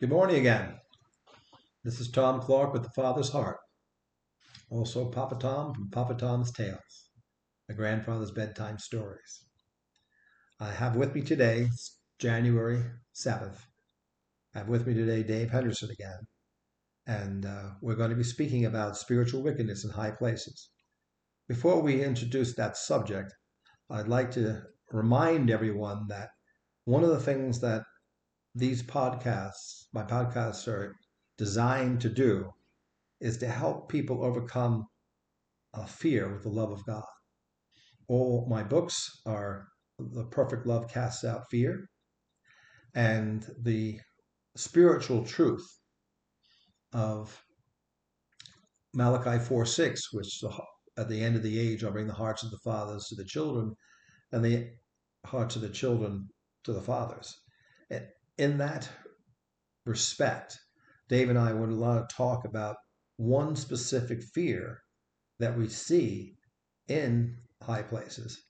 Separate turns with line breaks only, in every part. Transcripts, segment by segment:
Good morning again. This is Tom Clark with The Father's Heart. Also, Papa Tom from Papa Tom's Tales, my grandfather's bedtime stories. I have with me today, January 7th, I have with me today Dave Henderson again, and uh, we're going to be speaking about spiritual wickedness in high places. Before we introduce that subject, I'd like to remind everyone that one of the things that these podcasts, my podcasts are designed to do, is to help people overcome a fear with the love of God. All my books are The Perfect Love Casts Out Fear and the spiritual truth of Malachi 4 6, which at the end of the age I'll bring the hearts of the fathers to the children and the hearts of the children to the fathers in that respect, Dave and I would lot of talk about one specific fear that we see in high places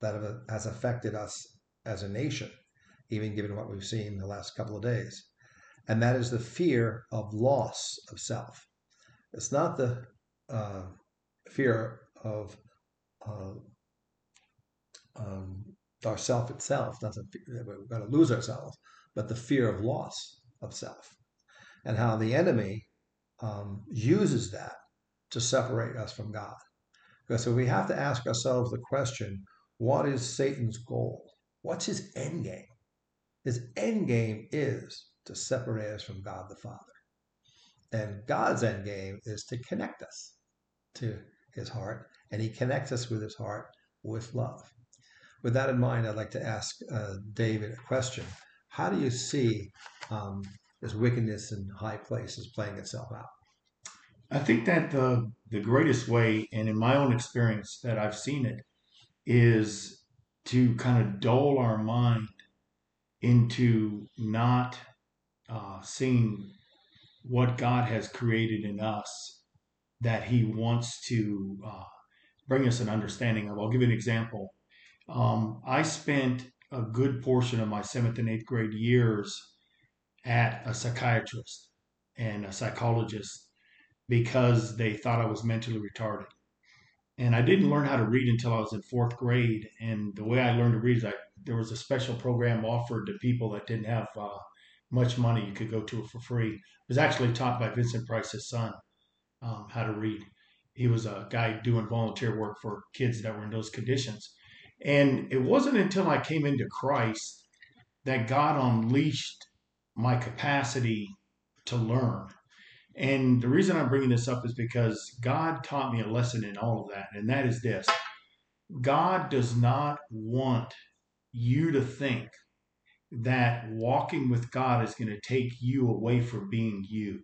that has affected us as a nation, even given what we've seen the last couple of days. And that is the fear of loss of self. It's not the uh, fear of uh, um, ourself itself, not that we're going to lose ourselves, but the fear of loss of self, and how the enemy um, uses that to separate us from God. Because so we have to ask ourselves the question what is Satan's goal? What's his end game? His end game is to separate us from God the Father. And God's end game is to connect us to his heart, and he connects us with his heart with love. With that in mind, I'd like to ask uh, David a question. How do you see um, this wickedness in high places playing itself out?
I think that the the greatest way, and in my own experience that I've seen it, is to kind of dull our mind into not uh, seeing what God has created in us that He wants to uh, bring us an understanding of. I'll give you an example. Um, I spent a good portion of my seventh and eighth grade years at a psychiatrist and a psychologist because they thought I was mentally retarded. And I didn't learn how to read until I was in fourth grade. And the way I learned to read is I, there was a special program offered to people that didn't have uh, much money. You could go to it for free. It was actually taught by Vincent Price's son um, how to read. He was a guy doing volunteer work for kids that were in those conditions. And it wasn't until I came into Christ that God unleashed my capacity to learn. And the reason I'm bringing this up is because God taught me a lesson in all of that, and that is this God does not want you to think that walking with God is going to take you away from being you.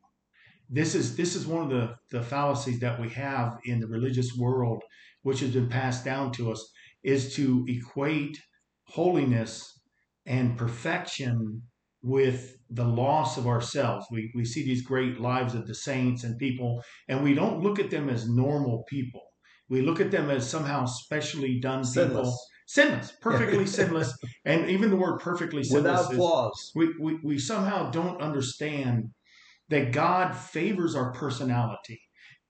This is this is one of the, the fallacies that we have in the religious world, which has been passed down to us is to equate holiness and perfection with the loss of ourselves. We, we see these great lives of the saints and people, and we don't look at them as normal people. We look at them as somehow specially done
sinless.
people. Sinless, perfectly sinless. And even the word perfectly sinless.
Without flaws.
We, we, we somehow don't understand that God favors our personality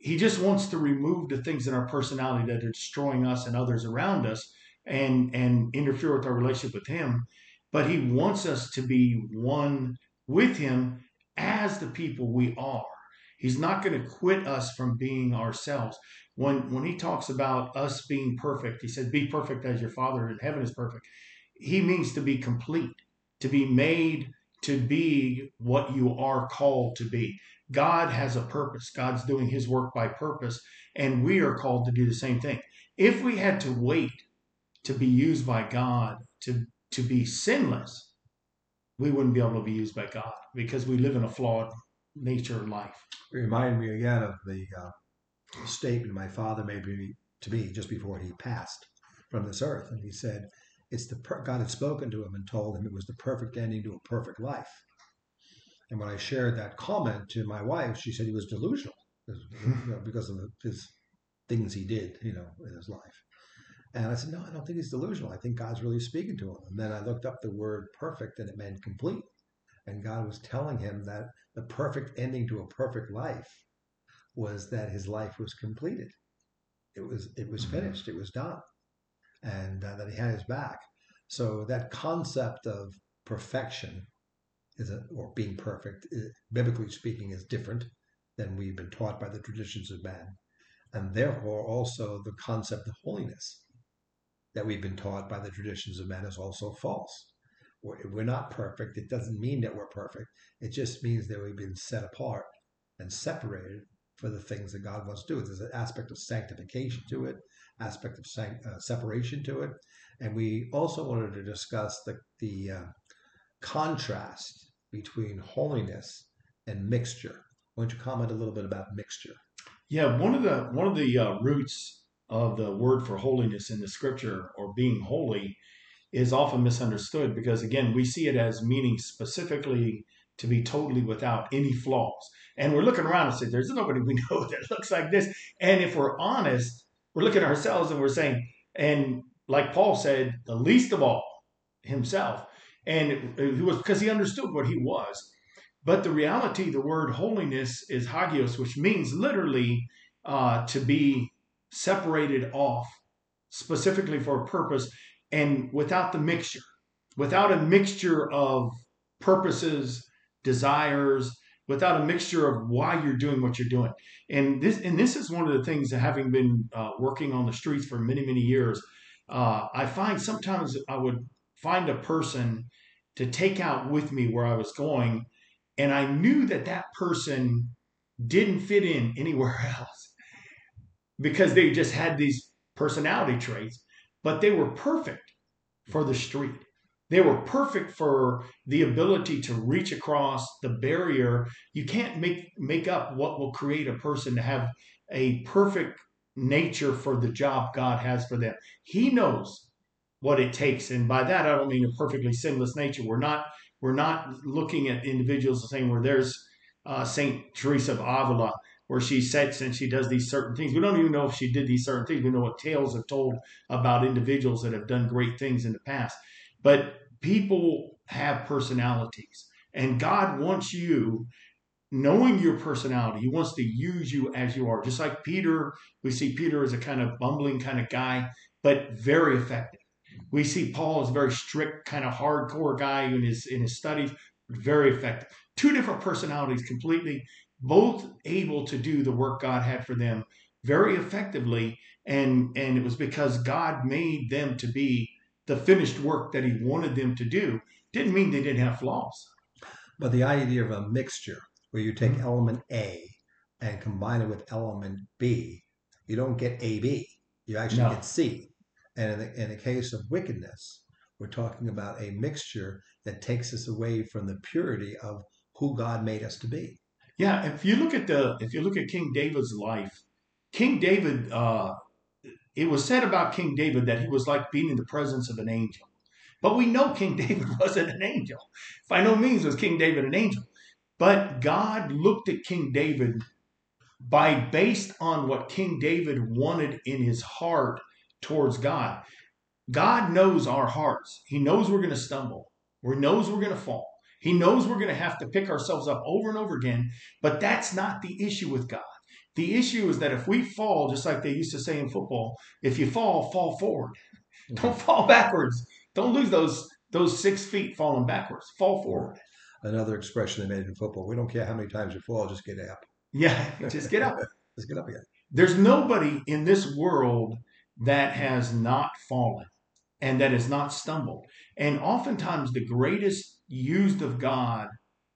he just wants to remove the things in our personality that are destroying us and others around us and and interfere with our relationship with him. But he wants us to be one with him as the people we are. He's not going to quit us from being ourselves. When when he talks about us being perfect he said be perfect as your father in heaven is perfect. He means to be complete to be made to be what you are called to be God has a purpose. God's doing his work by purpose, and we are called to do the same thing. If we had to wait to be used by God to, to be sinless, we wouldn't be able to be used by God because we live in a flawed nature and life.
It reminded me again of the uh, statement my father made to me just before he passed from this earth. And he said, it's the per- God had spoken to him and told him it was the perfect ending to a perfect life. And when I shared that comment to my wife, she said he was delusional you know, because of his things he did, you know, in his life. And I said, no, I don't think he's delusional. I think God's really speaking to him. And then I looked up the word perfect and it meant complete. And God was telling him that the perfect ending to a perfect life was that his life was completed. It was it was
Mm-hmm.
finished. It was done, and uh, that he had his back. So that concept of perfection is a, or being perfect, i biblically speaking, is different than we've been taught by the traditions of man, and therefore also the concept of holiness that we've been taught by the traditions of man is also false. We're, we're not perfect. It doesn't mean that we're perfect. It just means that we've been set apart and separated for the things that God wants to do. There's an aspect of sanctification to it, aspect of uh, separation to it, and we also wanted to discuss the the uh, contrast between holiness and mixture. Why don't you comment a little bit about mixture?
Yeah, one of the one of the uh, roots of the word for holiness in the scripture or being holy is often misunderstood because again we see it as meaning specifically to be totally without any flaws. And we're looking around and say, "There's nobody we know that looks like this." And if we're honest, we're looking at ourselves and we're saying, and like Paul said, the least of all himself, and he was because he understood what he was. But the reality, the word holiness is hagios, which means literally uh, to be separated off specifically for a purpose and without the mixture, without a mixture of purposes, desires, without a mixture of why you're doing what you're doing. And this, and this is one of the things that having been uh, working on the streets for many, many years, uh, I find sometimes I would find a person to take out with me where I was going and I knew that that person didn't fit in anywhere else because they just had these personality traits, but they were perfect for the street. They were perfect for the ability to reach across the barrier. You can't make make up what will create a person to have a perfect nature for the job God has for them. He knows what it takes, and by that I don't mean a perfectly sinless nature. We're not we're not looking at individuals and saying where there's uh, Saint Teresa of Avila, where she sits and she does these certain things. We don't even know if she did these certain things. We know what tales are told about individuals that have done great things in the past. But people have personalities, and God wants you. Knowing your personality, he wants to use you as you are. Just like Peter, we see Peter as a kind of bumbling kind of guy, but very effective. We see Paul as a very strict, kind of hardcore guy in his in his studies, very effective. Two different personalities, completely, both able to do the work God had for them very effectively, and and it was because God made them to be the finished work that He wanted them to do. Didn't mean they didn't have flaws.
But the idea of a mixture where you take mm-hmm. element A and combine it with element B, you don't get AB. You actually
No.
get C. And in the, in the case of wickedness, we're talking about a mixture that takes us away from the purity of who God made us to be.
Yeah, if you look at the if you look at King David's life, King David, uh, it was said about King David that he was like being in the presence of an angel. But we know King David wasn't an angel. By no means was King David an angel. But God looked at King David by based on what King David wanted in his heart towards God. God knows our hearts. He knows we're going to stumble. He knows we're going to fall. He knows we're going to have to pick ourselves up over and over again. But that's not the issue with God. The issue is that if we fall, just like they used to say in football, if you fall, fall forward. Hmm. Don't fall backwards. Don't lose those those six feet falling backwards. Fall forward.
Another expression they made in football. We don't care how many times you fall, just get up.
Yeah, just get up.
Just get up again.
There's nobody in this world that has not fallen and that has not stumbled. And oftentimes, the greatest used of God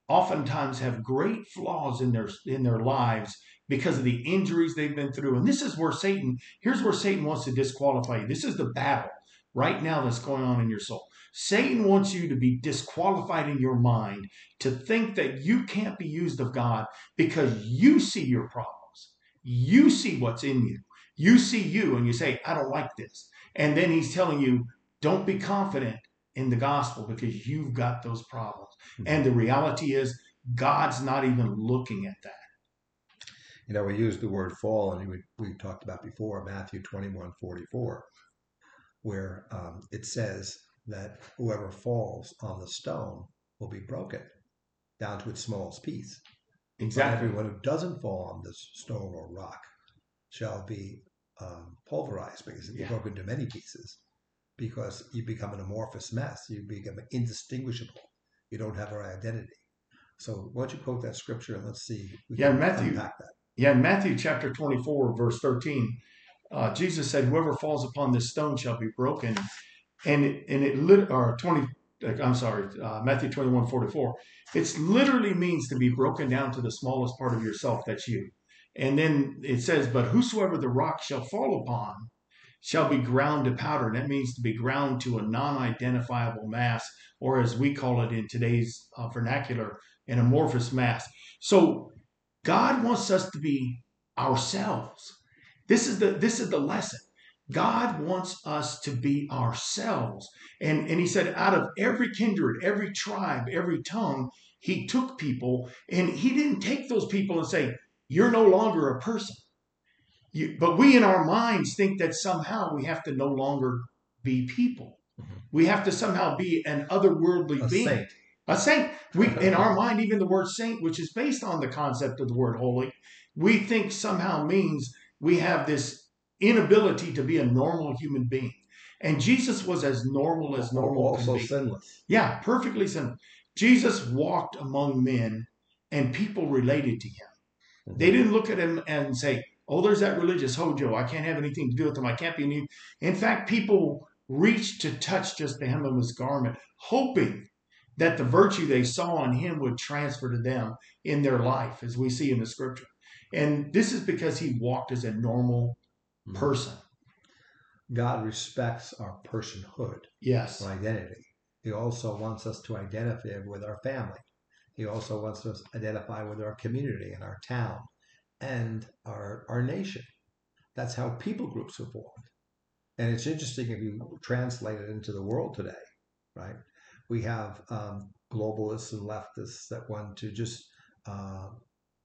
oftentimes have great flaws in their in their lives because of the injuries they've been through. And this is where Satan, here's where Satan wants to disqualify you. This is the battle right now that's going on in your soul. Satan wants you to be disqualified in your mind to think that you can't be used of God because you see your problems. You see what's in you. You see you and you say, I don't like this. And then he's telling you, don't be confident in the gospel because you've got those problems. And the reality is, God's not even looking at that.
You know, we used the word fall, and we, we talked about before Matthew 21 44, where um, it says that whoever falls on the stone will be broken. down to its smallest piece. But
Exactly.
everyone who doesn't fall on this stone or rock shall be um, pulverized because
Yeah.
broken into many pieces. Because you become an amorphous mess, you become indistinguishable. You don't have our identity. So, why don't you quote that scripture and let's see? we
Yeah,
can
Matthew. Yeah, in Matthew chapter 24, verse 13, uh, Jesus said, Whoever falls upon this stone shall be broken. And it, and it lit, or 20, I'm sorry, uh, Matthew 21, 44. It literally means to be broken down to the smallest part of yourself, that's you. And then it says, But whosoever the rock shall fall upon shall be ground to powder. And that means to be ground to a non identifiable mass, or as we call it in today's uh, vernacular, an amorphous mass. So God wants us to be ourselves. This is the this is the lesson. God wants us to be ourselves. And, and he said, out of every kindred, every tribe, every tongue, he took people and he didn't take those people and say, You're no longer a person. You, but we in our minds think that somehow we have to no longer be people.
Mhm.
We have to somehow be an otherworldly being.
A
being.
saint.
A saint. We in our mind, even the word saint, which is based on the concept of the word holy, we think somehow means we have this inability to be a normal human being. And Jesus was as normal as normal
also
can be.
sinless.
Yeah, perfectly sinless. Jesus walked among men and people related to him. They didn't look at him and say, Oh, there's that religious hojo. I can't have anything to do with them. I can't be any. In fact, people reached to touch just the hem of his garment, hoping that the virtue they saw in him would transfer to them in their life, as we see in the scripture. And this is because he walked as a normal
Mhm.
person.
God respects our personhood,
Yes.
our identity. He also wants us to identify with our family. He also wants us to identify with our community and our town and our, our nation. That's how people groups are formed. And it's interesting if you translate it into the world today, right? We have um, globalists and leftists that want to just uh,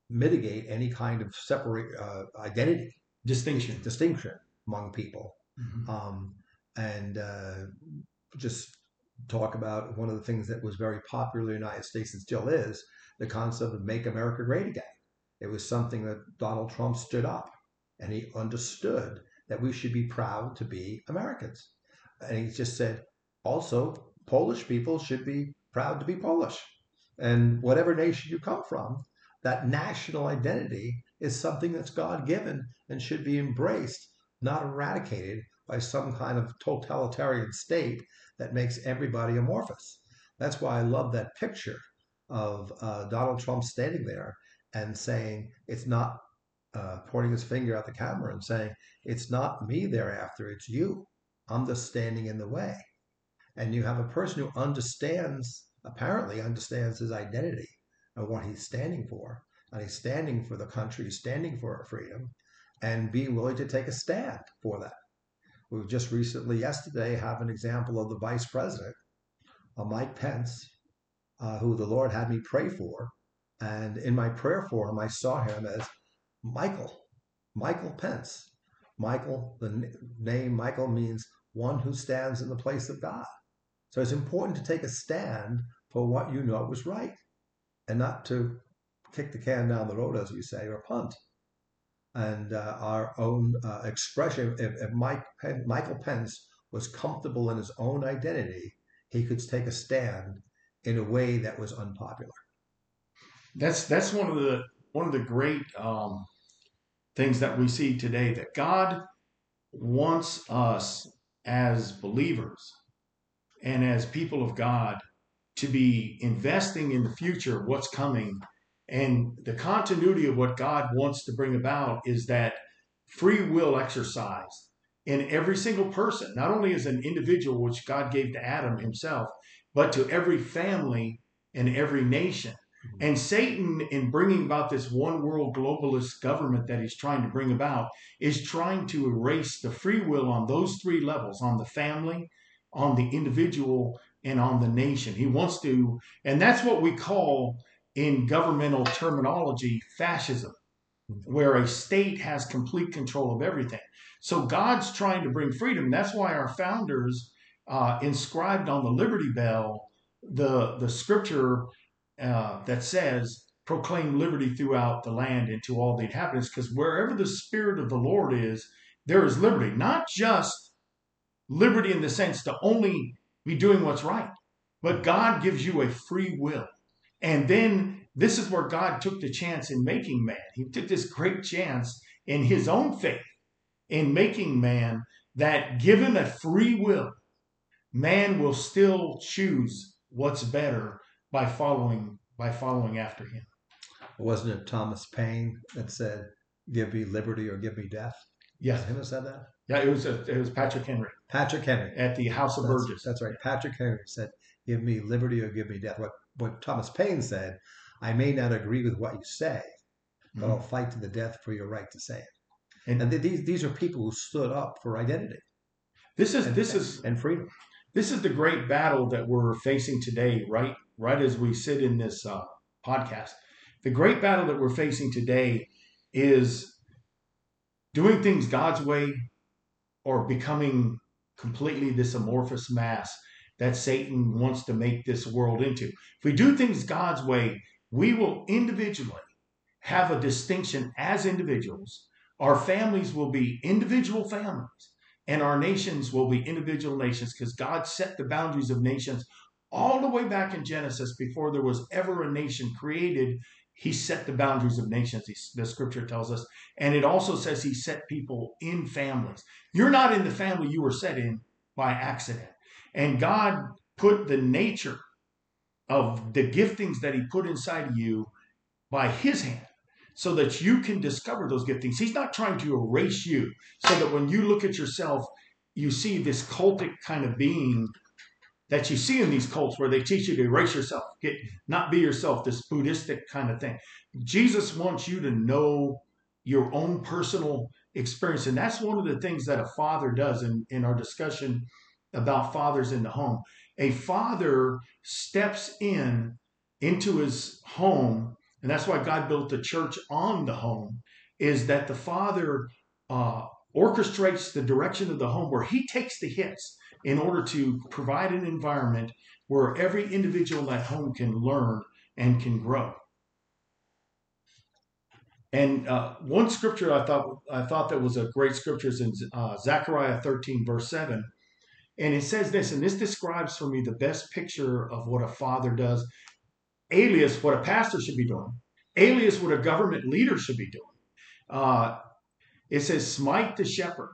mitigate any kind of separate uh, identity
Distinction.
distinction among people
Mhm.
um, and uh, just talk about one of the things that was very popular in the United States and still is the concept of make America great again. It was something that Donald Trump stood up and he understood that we should be proud to be Americans. And he just said, also, Polish people should be proud to be Polish. And whatever nation you come from, that national identity is something that's God given and should be embraced not eradicated by some kind of totalitarian state that makes everybody amorphous. That's why I love that picture of uh, Donald Trump standing there and saying, it's not uh, pointing his finger at the camera and saying, it's not me thereafter, it's you. I'm just standing in the way. And you have a person who understands, apparently understands his identity and what he's standing for. And he's standing for the country, he's standing for our freedom and being willing to take a stand for that. We just recently, yesterday, have an example of the vice president, uh, Mike Pence, uh, who the Lord had me pray for. And in my prayer for him, I saw him as Michael, Michael Pence. Michael, the n- name Michael means one who stands in the place of God. So it's important to take a stand for what you know is right and not to kick the can down the road, as we say, or punt and uh, our own uh, expression. If, if Mike Pen, Michael Pence was comfortable in his own identity, he could take a stand in a way that was unpopular.
That's that's one of the one of the great um, things that we see today. That God wants us as believers and as people of God to be investing in the future, what's coming, and the continuity of what God wants to bring about is that free will exercise in every single person, not only as an individual, which God gave to Adam himself, but to every family and every nation. Mm-hmm. And Satan, in bringing about this one world globalist government that he's trying to bring about, is trying to erase the free will on those three levels on the family, on the individual, and on the nation. He wants to, and that's what we call in governmental terminology fascism, where a state has complete control of everything. So God's trying to bring freedom. That's why our founders uh, inscribed on the Liberty Bell the the scripture uh, that says, proclaim liberty throughout the land and to all the inhabitants, because wherever the Spirit of the Lord is, there is liberty. Not just liberty in the sense to only be doing what's right, but God gives you a free will. And then this is where God took the chance in making man. He took this great chance in his own faith in making man that given a free will, man will still choose what's better by following by following after him.
Wasn't it Thomas Paine that said, "Give me liberty or give me death"? Was it him that said that?
yeah. It was a, it was Patrick Henry
Patrick Henry.
at the House of
That's,
Burgess.
that's right. Patrick Henry said, "Give me liberty or give me death." What what Thomas Paine said, "I may not agree with what you say, but I'll fight to the death for your right to say it."
And-
And, th- these these are people who stood up for identity
This is
and,
this is
and freedom.
this is the great battle that we're facing today, right? Right as we sit in this uh, podcast, the great battle that we're facing today is doing things God's way or becoming completely this amorphous mass that Satan wants to make this world into. If we do things God's way, we will individually have a distinction as individuals. Our families will be individual families and our nations will be individual nations because God set the boundaries of nations all the way back in Genesis before there was ever a nation created. He set the boundaries of nations, the scripture tells us. And it also says he set people in families. You're not in the family you were set in by accident. And God put the nature of the giftings that he put inside of you by his hand so that you can discover those giftings. He's not trying to erase you so that when you look at yourself, you see this cultic kind of being that you see in these cults where they teach you to erase yourself, get not be yourself, this Buddhistic kind of thing. Jesus wants you to know your own personal experience. And that's one of the things that a father does in, in our discussion about fathers in the home. A father steps in into his home and that's why God built the church on the home, is that the father uh, orchestrates the direction of the home where he takes the hits in order to provide an environment where every individual in that home can learn and can grow. And uh, one scripture I thought I thought that was a great scripture is in uh, Zechariah 13, verse 7. And it says this, and this describes for me the best picture of what a father does alias what a pastor should be doing, alias what a government leader should be doing. Uh, it says, Smite the shepherd,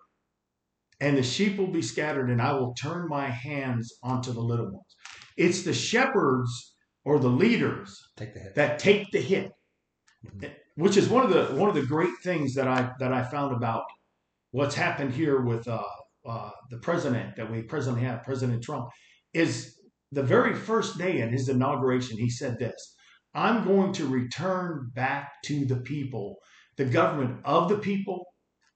and the sheep will be scattered, and I will turn my hands onto the little ones. It's the shepherds or the leaders
Take the
that take the hit, which is one of the one of the great things that I that I found about what's happened here with uh, uh, the president that we presently have, President Trump, is the very first day in his inauguration, he said this I'm going to return back to the people, the government of the people,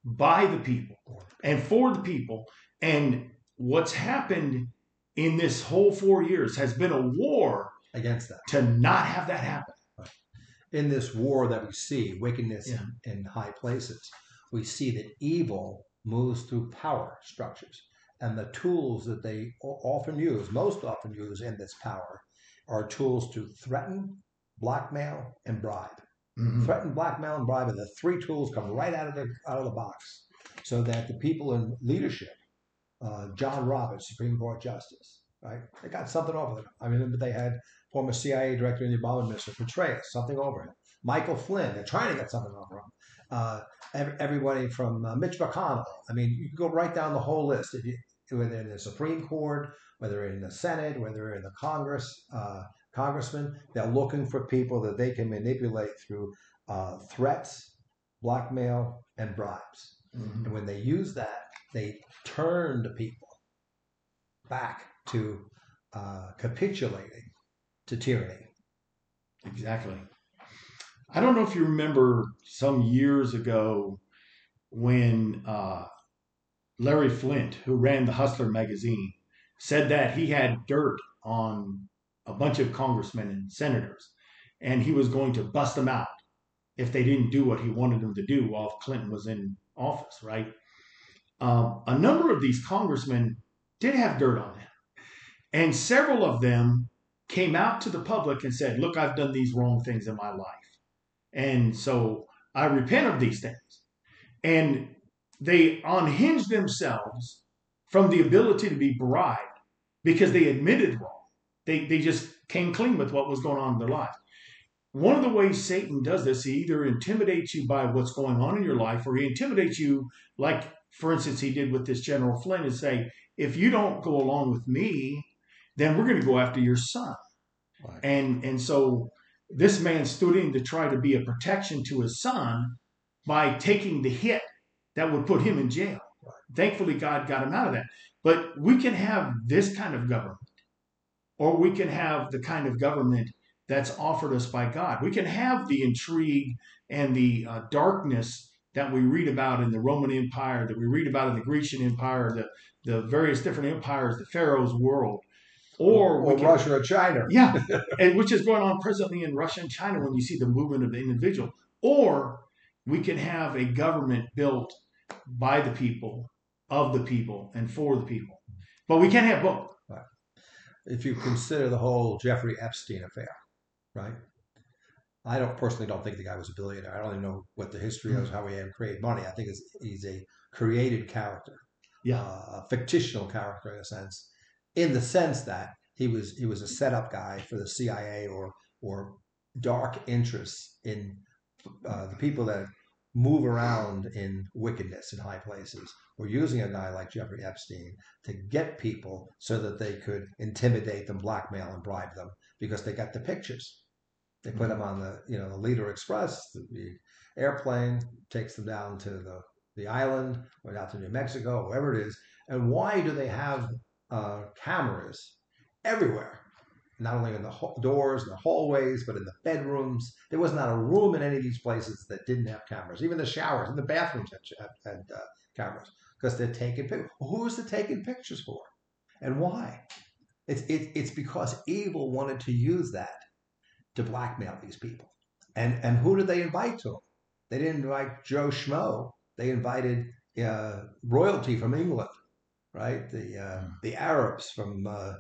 by the people, and for the people. And what's happened in this whole four years has been a war
against that.
to not have that happen.
In this war that we see, wickedness
Yeah.
in, in high places, we see that evil moves through power structures. And the tools that they often use, most often use in this power, are tools to threaten, blackmail, and bribe.
Mhm.
Threaten, blackmail, and bribe, are the three tools come right out of the out of the box, so that the people in leadership, uh, John Roberts, Supreme Court Justice, right, they got something over them. I mean, they had former CIA director in the Obama administration, Petraeus, something over him. Michael Flynn, they're trying to get something over him. Uh, everybody from uh, Mitch McConnell. I mean, you can go right down the whole list. If you, whether in the Supreme Court, whether in the Senate, whether in the Congress, uh, congressmen, they're looking for people that they can manipulate through uh, threats, blackmail, and bribes.
Mhm.
And when they use that, they turn the people back to uh, capitulating to tyranny.
Exactly. I don't know if you remember some years ago when uh, Larry Flynt, who ran the Hustler magazine, said that he had dirt on a bunch of congressmen and senators, and he was going to bust them out if they didn't do what he wanted them to do while Clinton was in office, right? Um, a number of these congressmen did have dirt on them, and several of them came out to the public and said, Look, I've done these wrong things in my life. And so I repent of these things. And they unhinged themselves from the ability to be bribed because they admitted wrong. They, they just came clean with what was going on in their life. One of the ways Satan does this, he either intimidates you by what's going on in your life, or he intimidates you, like, for instance, he did with this General Flynn, and say, if you don't go along with me, then we're going to go after your son. Right. And and so this man stood in to try to be a protection to his son by taking the hit that would put him in jail. Right. Thankfully, God got him out of that. But we can have this kind of government, or we can have the kind of government that's offered us by God. We can have the intrigue and the uh, darkness that we read about in the Roman Empire, that we read about in the Grecian Empire, the, the various different empires, the Pharaoh's world. Or,
or can, Russia or China.
Yeah, and which is going on presently in Russia and China when you see the movement of the individual. Or we can have a government built by the people, of the people, and for the people. But we can't have both.
Right. If you consider the whole Jeffrey Epstein affair, right? I don't personally don't think the guy was a billionaire. I don't even know what the history is, how he had created money. I think he's a created character, yeah, uh, a fictional character in a sense, in the sense that he was he was a setup guy for the CIA or or dark interests in uh, the people that move around in wickedness in high places. We're using a guy like Jeffrey Epstein to get people so that they could intimidate them, blackmail, and bribe them because they got the pictures. They put them on the you know the Lolita Express, the airplane takes them down to the the island or down to New Mexico, wherever it is. And why do they have uh, cameras everywhere? Not only in the doors and the hallways, but in the bedrooms. There was not a room in any of these places that didn't have cameras. Even the showers and the bathrooms had, had, had uh, cameras because they're taking pictures. Who's the taking pictures for, and why? It's it, it's because evil wanted to use that to blackmail these people. And and who did they invite to them? They didn't invite Joe Schmo. They invited uh, royalty from England, right? The uh, the Arabs from uh,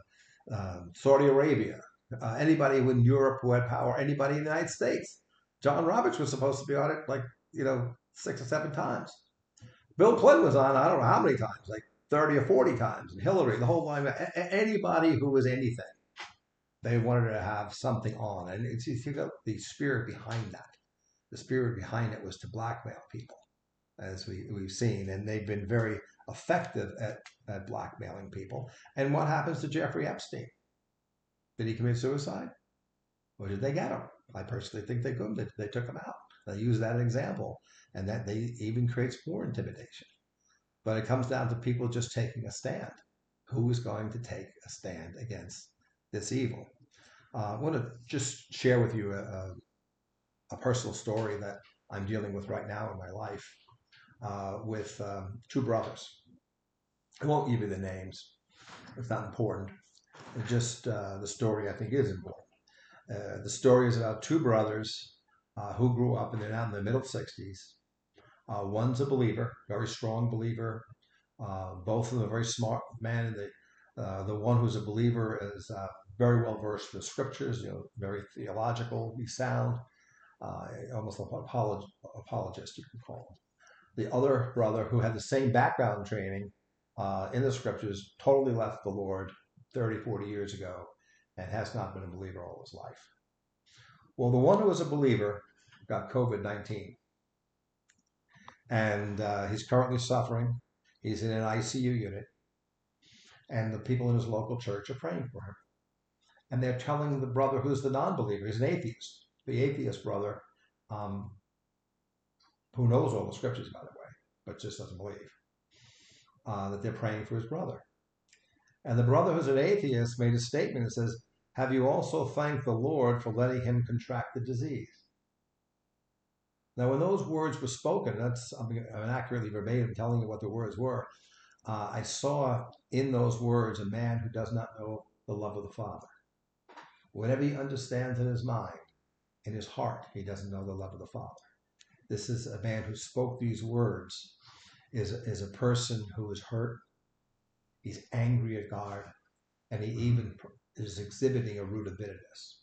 um, Saudi Arabia, uh, anybody in Europe who had power, anybody in the United States. John Roberts was supposed to be on it like you know six or seven times. Bill Clinton was on I don't know how many times, like thirty or forty times, and Hillary, the whole line. Anybody who was anything they wanted to have something on. And it's, you of the spirit behind that. The spirit behind it was to blackmail people, as we, we've seen. And they've been very effective at, at blackmailing people. And what happens to Jeffrey Epstein? Did he commit suicide? Or did they get him? I personally think they couldn't. They, they took him out. They use that example. And that they even creates more intimidation. But it comes down to people just taking a stand. Who is going to take a stand against this evil. Uh, I want to just share with you a, a, personal story that I'm dealing with right now in my life uh, with um, two brothers. I won't give you the names, it's not important. It's just uh, the story I think is important. Uh, the story is about two brothers uh, who grew up and they're now in the middle 60s. Uh, one's a believer, very strong believer. both of them are very smart man. They, the one who's a believer is very well versed in the scriptures, you know, very theological, theologically sound, uh, almost an apolog- apologist, you can call him. The other brother, who had the same background training uh, in the scriptures, totally left the Lord 30, 40 years ago and has not been a believer all his life. Well, the one who was a believer got COVID 19. And uh, he's currently suffering. He's in an ICU unit. And the people in his local church are praying for him and they're telling the brother who's the non-believer, he's an atheist, the atheist brother, um, who knows all the scriptures, by the way, but just doesn't believe, uh, that they're praying for his brother. And the brother who's an atheist made a statement that says, Have you also thanked the Lord for letting him contract the disease? Now, when those words were spoken, that's I'm, I'm accurately verbatim telling you what the words were. Uh, I saw in those words a man who does not know the love of the Father. Whatever he understands in his mind, in his heart, he doesn't know the love of the Father. This is a man who spoke these words, is, is a person who is hurt. He's angry at God, and he even is exhibiting a root of bitterness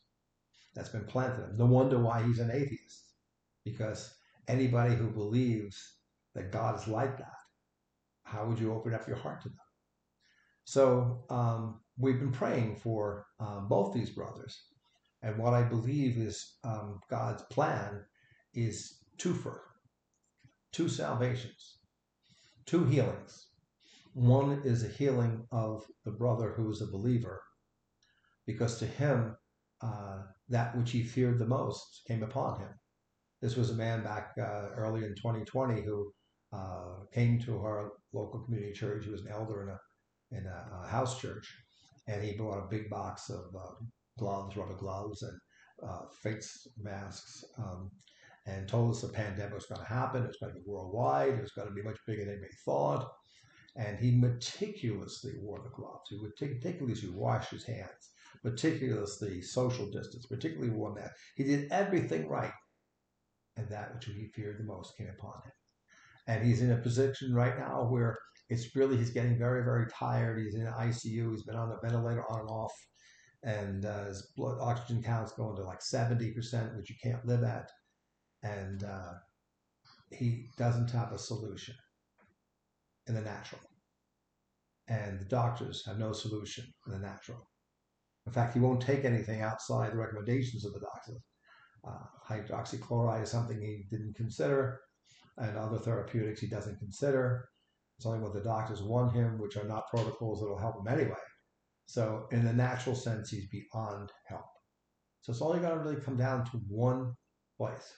that's been planted him. No wonder why he's an atheist, because anybody who believes that God is like that, how would you open up your heart to them? So um, we've been praying for um, both these brothers, and what I believe is um, God's plan is two for two salvations, two healings. One is a healing of the brother who is a believer, because to him, uh, that which he feared the most came upon him. This was a man back uh, early in 2020 who uh, came to our local community church. He was an elder in a in a, a house church, and he brought a big box of uh, gloves, rubber gloves, and uh, face masks, um, and told us the pandemic was going to happen. It was going to be worldwide. It was going to be much bigger than we thought. And he meticulously wore the gloves. He would meticulously wash his hands, meticulously social distance, particularly wore that. He did everything right. And that which he feared the most came upon him. And he's in a position right now where it's really, he's getting very, very tired. He's in ICU. He's been on the ventilator on and off. And uh, his blood oxygen count's going to like 70%, which you can't live at and uh, he doesn't have a solution in the natural. And the doctors have no solution in the natural. In fact, he won't take anything outside the recommendations of the doctors. Uh, hydroxychloroquine is something he didn't consider, and other therapeutics he doesn't consider. It's only what the doctors want him, which are not protocols that will help him anyway. So, in the natural sense, he's beyond help. So, it's only going to really come down to one place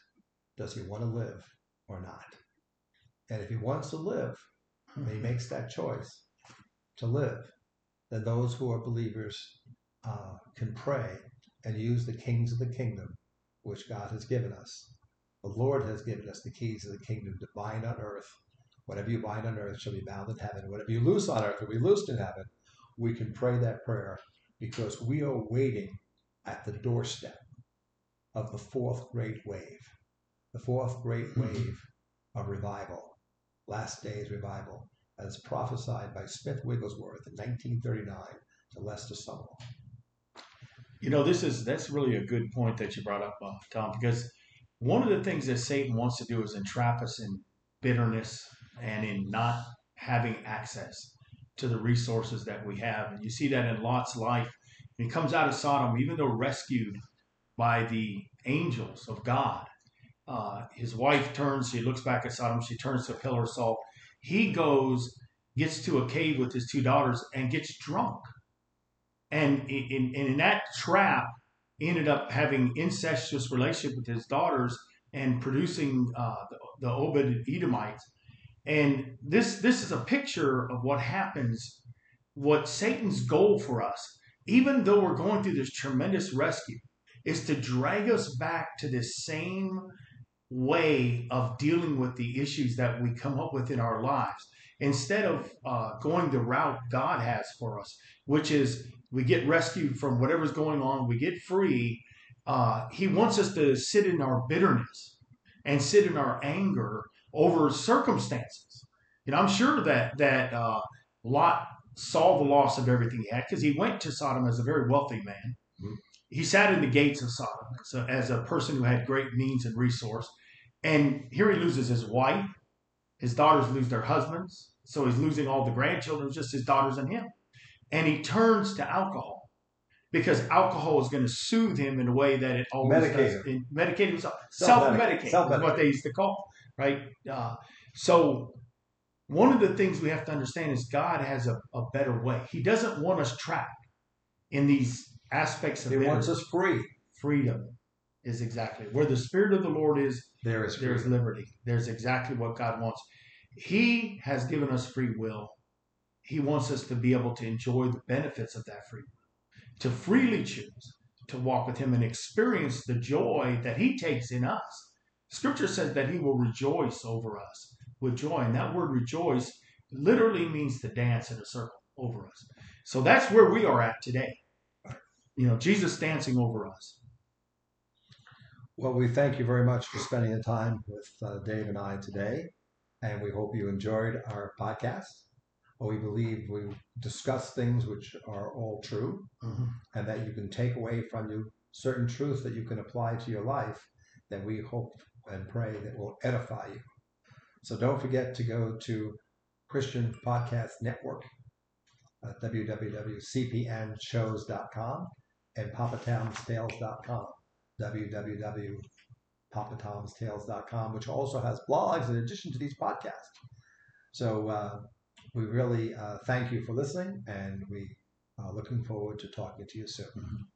does he want to live or not? And if he wants to live, and he makes that choice to live, then those who are believers uh, can pray and use the kings of the kingdom which God has given us. The Lord has given us the keys of the kingdom to bind on earth. Whatever you bind on earth shall be bound in heaven. Whatever you loose on earth will be loosed in heaven. We can pray that prayer because we are waiting at the doorstep of the fourth great wave the fourth great hmm. wave of revival, last days revival, as prophesied by Smith Wigglesworth in 1939 to Lester Sumrall.
You know, this is that's really a good point that you brought up, uh, Tom, because one of the things that Satan wants to do is entrap us in bitterness and in not having access to the resources that we have. And you see that in Lot's life. He comes out of Sodom, even though rescued by the angels of God, uh, his wife turns, she looks back at Sodom, she turns to a pillar of salt. He goes, gets to a cave with his two daughters, and gets drunk. And in, in, in that trap, ended up having incestuous relationship with his daughters and producing uh, the, the Obed Edomites. And this this is a picture of what happens, what Satan's goal for us, even though we're going through this tremendous rescue, is to drag us back to this same way of dealing with the issues that we come up with in our lives instead of uh, going the route God has for us, which is we get rescued from whatever's going on, we get free. Uh, he wants us to sit in our bitterness and sit in our anger over circumstances. You know, I'm sure that that uh, Lot saw the loss of everything he had because he went to Sodom as a very wealthy man. Mm-hmm. He sat in the gates of Sodom as a, as a person who had great means and resource. And here he loses his wife. His daughters lose their husbands. So he's losing all the grandchildren, just his daughters and him. And he turns to alcohol because alcohol is going to soothe him in a way that it always does. Medicate himself. Self-medicate, Self-medicate is what they used to call, right? Uh, so one of the things we have to understand is God has a, a better way. He doesn't want us trapped in these aspects of
He wants us free.
Freedom is exactly where the spirit of the Lord is.
There is
there's liberty. There's exactly what God wants. He has given us free will. He wants us to be able to enjoy the benefits of that free will, to freely choose to walk with Him and experience the joy that He takes in us. Scripture says that He will rejoice over us with joy, and that word rejoice literally means to dance in a circle over us. So that's where we are at today. You know, Jesus dancing over us.
Well, we thank you very much for spending the time with uh, Dave and I today, and we hope you enjoyed our podcast. we believe we discuss things which are all true
Mhm.
and that you can take away from you certain truths that you can apply to your life that we hope and pray that will edify you. So don't forget to go to Christian Podcast Network at www.cpnshows.com and papatomstales.com www.papatomstales.com which also has blogs in addition to these podcasts. So uh, we really uh, thank you for listening and we are looking forward to talking to you soon.